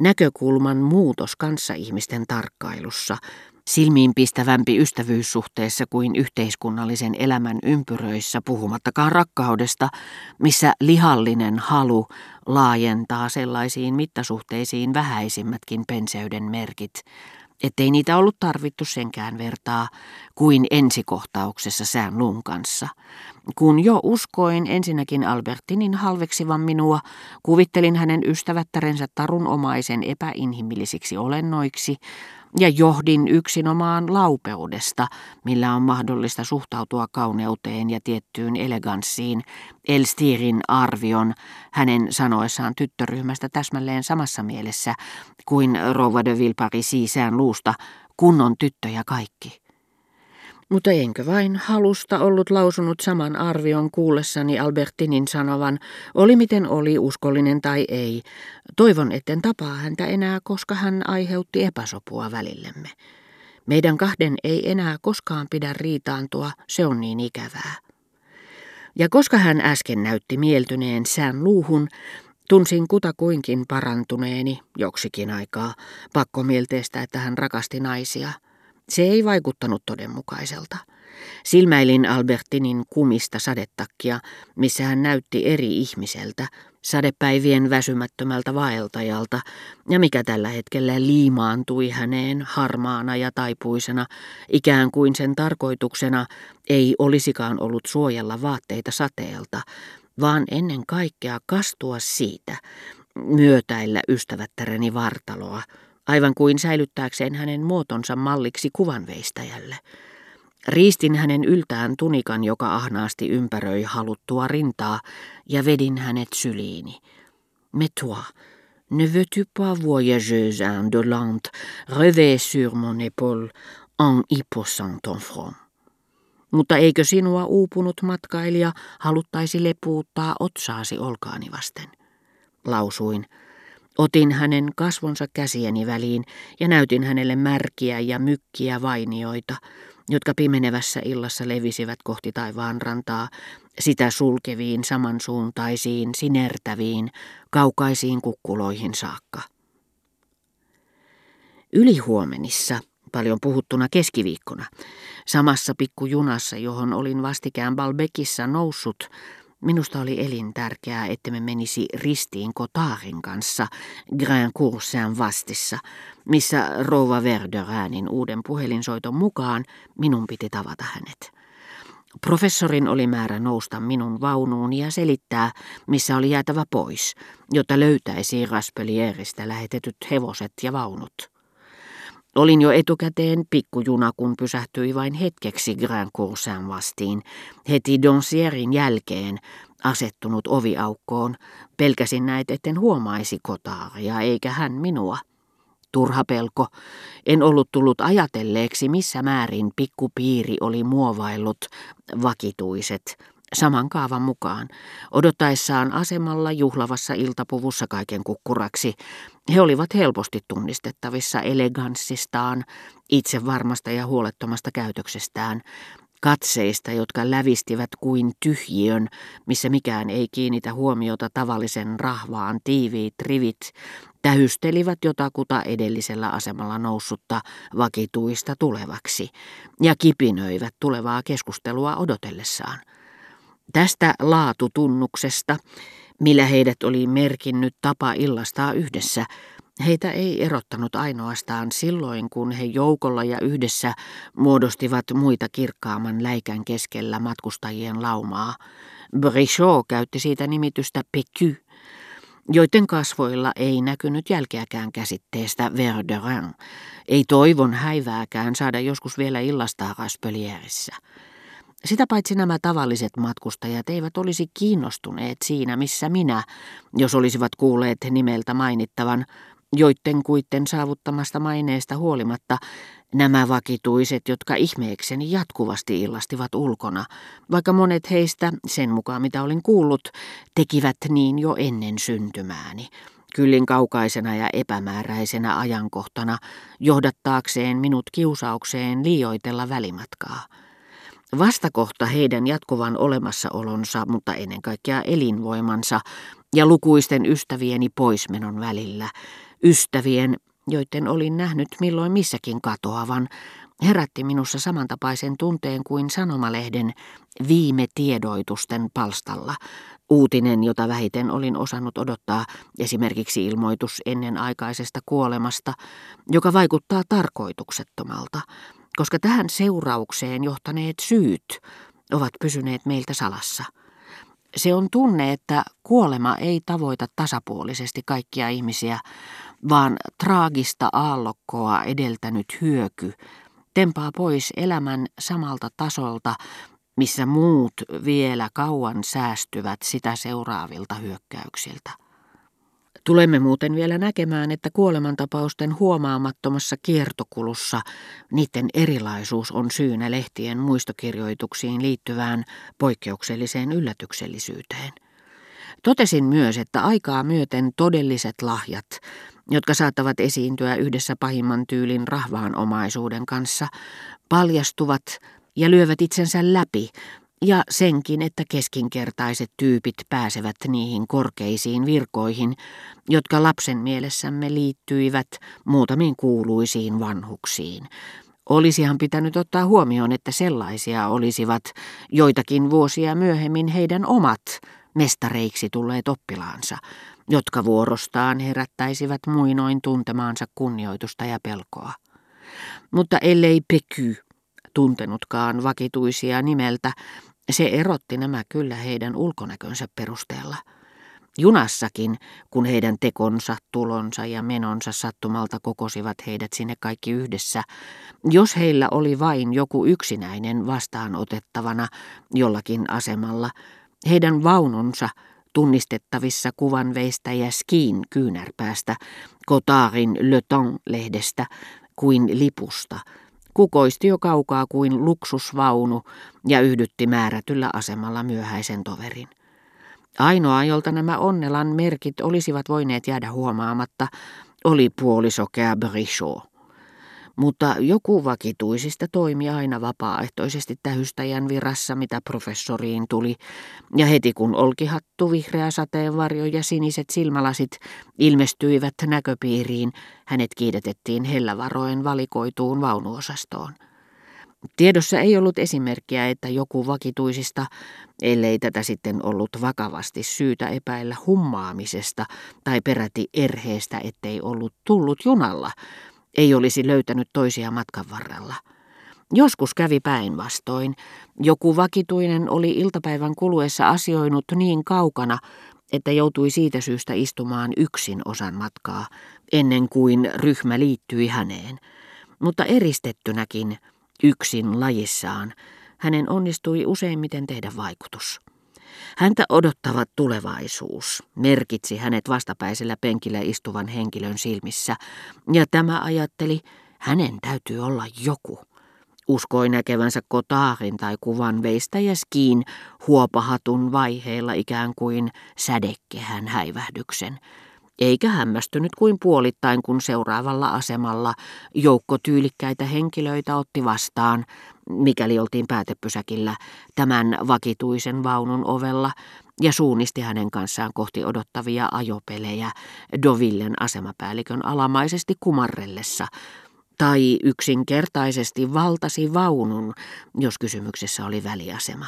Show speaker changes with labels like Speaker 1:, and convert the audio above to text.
Speaker 1: Näkökulman muutos kanssaihmisten tarkkailussa, silmiinpistävämpi ystävyyssuhteessa kuin yhteiskunnallisen elämän ympyröissä, puhumattakaan rakkaudesta, missä lihallinen halu laajentaa sellaisiin mittasuhteisiin vähäisimmätkin penseyden merkit, ettei niitä ollut tarvittu senkään vertaa kuin ensikohtauksessa sään luun kanssa. Kun jo uskoin ensinnäkin Albertinin halveksivan minua, kuvittelin hänen ystävättärensä tarunomaisen epäinhimillisiksi olennoiksi, ja johdin yksinomaan laupeudesta, millä on mahdollista suhtautua kauneuteen ja tiettyyn eleganssiin, Elstirin arvion hänen sanoessaan tyttöryhmästä täsmälleen samassa mielessä kuin Rova de Villeparisi sään luusta, kunnon tyttöjä kaikki. Mutta enkö vain halusta ollut lausunut saman arvion kuullessani Albertinin sanovan, oli miten oli, uskollinen tai ei. Toivon, etten tapaa häntä enää, koska hän aiheutti epäsopua välillemme. Meidän kahden ei enää koskaan pidä riitaantua, se on niin ikävää. Ja koska hän äsken näytti mieltyneen sään luuhun, tunsin kutakuinkin parantuneeni joksikin aikaa, pakkomielteestä, että hän rakasti naisia – se ei vaikuttanut todenmukaiselta. Silmäilin Albertinin kumista sadetakkia, missä hän näytti eri ihmiseltä, sadepäivien väsymättömältä vaeltajalta, ja mikä tällä hetkellä liimaantui häneen harmaana ja taipuisena, ikään kuin sen tarkoituksena ei olisikaan ollut suojella vaatteita sateelta, vaan ennen kaikkea kastua siitä, myötäillä ystävättäreni vartaloa, aivan kuin säilyttääkseen hänen muotonsa malliksi kuvanveistäjälle. Riistin hänen yltään tunikan, joka ahnaasti ympäröi haluttua rintaa, ja vedin hänet syliini. Mais toi, ne veux-tu pas voyageuse indolente, revais sur mon épaule, en y posant ton front? Mutta eikö sinua uupunut matkailija haluttaisi lepuuttaa otsaasi olkaani vasten? Lausuin, Otin hänen kasvonsa käsieni väliin ja näytin hänelle märkiä ja mykkiä vainioita, jotka pimenevässä illassa levisivät kohti taivaan rantaa, sitä sulkeviin samansuuntaisiin, sinertäviin, kaukaisiin kukkuloihin saakka. Ylihuomenissa, paljon puhuttuna keskiviikkona, samassa pikkujunassa, johon olin vastikään Balbekissa noussut, Minusta oli elintärkeää, että me menisi ristiin Kotaarin kanssa Grand Coursin vastissa, missä Rova Verderäänin uuden puhelinsoiton mukaan minun piti tavata hänet. Professorin oli määrä nousta minun vaunuuni ja selittää, missä oli jäätävä pois, jotta löytäisi Raspelieristä lähetetyt hevoset ja vaunut. Olin jo etukäteen pikkujuna, kun pysähtyi vain hetkeksi Grand Coursin vastiin, heti Donsierin jälkeen, asettunut oviaukkoon. Pelkäsin näitä, etten huomaisi kotaaria, eikä hän minua. Turha pelko. En ollut tullut ajatelleeksi, missä määrin pikkupiiri oli muovaillut vakituiset, saman kaavan mukaan, odottaessaan asemalla juhlavassa iltapuvussa kaiken kukkuraksi. He olivat helposti tunnistettavissa eleganssistaan, itse varmasta ja huolettomasta käytöksestään, katseista, jotka lävistivät kuin tyhjiön, missä mikään ei kiinnitä huomiota tavallisen rahvaan tiiviit rivit, tähystelivät jotakuta edellisellä asemalla noussutta vakituista tulevaksi ja kipinöivät tulevaa keskustelua odotellessaan. Tästä laatutunnuksesta, millä heidät oli merkinnyt tapa illastaa yhdessä, Heitä ei erottanut ainoastaan silloin, kun he joukolla ja yhdessä muodostivat muita kirkkaamman läikän keskellä matkustajien laumaa. Brichot käytti siitä nimitystä Peky, joiden kasvoilla ei näkynyt jälkeäkään käsitteestä verderin, ei toivon häivääkään saada joskus vielä illastaa Raspelierissä. Sitä paitsi nämä tavalliset matkustajat eivät olisi kiinnostuneet siinä, missä minä, jos olisivat kuulleet nimeltä mainittavan, joiden kuitten saavuttamasta maineesta huolimatta nämä vakituiset, jotka ihmeekseni jatkuvasti illastivat ulkona, vaikka monet heistä, sen mukaan mitä olin kuullut, tekivät niin jo ennen syntymääni, kyllin kaukaisena ja epämääräisenä ajankohtana, johdattaakseen minut kiusaukseen liioitella välimatkaa. Vastakohta heidän jatkuvan olemassaolonsa, mutta ennen kaikkea elinvoimansa ja lukuisten ystävieni poismenon välillä – ystävien, joiden olin nähnyt milloin missäkin katoavan, herätti minussa samantapaisen tunteen kuin sanomalehden viime tiedoitusten palstalla. Uutinen, jota vähiten olin osannut odottaa, esimerkiksi ilmoitus ennenaikaisesta kuolemasta, joka vaikuttaa tarkoituksettomalta, koska tähän seuraukseen johtaneet syyt ovat pysyneet meiltä salassa. Se on tunne, että kuolema ei tavoita tasapuolisesti kaikkia ihmisiä, vaan traagista aallokkoa edeltänyt hyöky tempaa pois elämän samalta tasolta, missä muut vielä kauan säästyvät sitä seuraavilta hyökkäyksiltä. Tulemme muuten vielä näkemään, että kuolemantapausten huomaamattomassa kiertokulussa niiden erilaisuus on syynä lehtien muistokirjoituksiin liittyvään poikkeukselliseen yllätyksellisyyteen. Totesin myös, että aikaa myöten todelliset lahjat, jotka saattavat esiintyä yhdessä pahimman tyylin rahvaanomaisuuden kanssa, paljastuvat ja lyövät itsensä läpi, ja senkin, että keskinkertaiset tyypit pääsevät niihin korkeisiin virkoihin, jotka lapsen mielessämme liittyivät muutamiin kuuluisiin vanhuksiin. Olisihan pitänyt ottaa huomioon, että sellaisia olisivat joitakin vuosia myöhemmin heidän omat mestareiksi tulleet oppilaansa, jotka vuorostaan herättäisivät muinoin tuntemaansa kunnioitusta ja pelkoa. Mutta ellei Peky tuntenutkaan vakituisia nimeltä, se erotti nämä kyllä heidän ulkonäkönsä perusteella. Junassakin, kun heidän tekonsa, tulonsa ja menonsa sattumalta kokosivat heidät sinne kaikki yhdessä, jos heillä oli vain joku yksinäinen vastaanotettavana jollakin asemalla, heidän vaununsa tunnistettavissa kuvanveistäjä Skiin kyynärpäästä, Kotarin Le Temps-lehdestä, kuin lipusta – kukoisti jo kaukaa kuin luksusvaunu ja yhdytti määrätyllä asemalla myöhäisen toverin. Ainoa, jolta nämä Onnelan merkit olisivat voineet jäädä huomaamatta, oli puolisokea Brichot mutta joku vakituisista toimi aina vapaaehtoisesti tähystäjän virassa, mitä professoriin tuli, ja heti kun olkihattu, vihreä sateenvarjo ja siniset silmälasit ilmestyivät näköpiiriin, hänet kiidetettiin hellävaroen valikoituun vaunuosastoon. Tiedossa ei ollut esimerkkiä, että joku vakituisista, ellei tätä sitten ollut vakavasti syytä epäillä hummaamisesta tai peräti erheestä, ettei ollut tullut junalla, ei olisi löytänyt toisia matkan varrella. Joskus kävi päinvastoin. Joku vakituinen oli iltapäivän kuluessa asioinut niin kaukana, että joutui siitä syystä istumaan yksin osan matkaa, ennen kuin ryhmä liittyi häneen. Mutta eristettynäkin, yksin lajissaan, hänen onnistui useimmiten tehdä vaikutus. Häntä odottava tulevaisuus merkitsi hänet vastapäisellä penkillä istuvan henkilön silmissä, ja tämä ajatteli, hänen täytyy olla joku. Uskoi näkevänsä kotaarin tai kuvan veistäjäskiin huopahatun vaiheilla ikään kuin sädekehän häivähdyksen – eikä hämmästynyt kuin puolittain, kun seuraavalla asemalla joukko tyylikkäitä henkilöitä otti vastaan, mikäli oltiin päätepysäkillä, tämän vakituisen vaunun ovella ja suunnisti hänen kanssaan kohti odottavia ajopelejä Dovillen asemapäällikön alamaisesti kumarrellessa, tai yksinkertaisesti valtasi vaunun, jos kysymyksessä oli väliasema.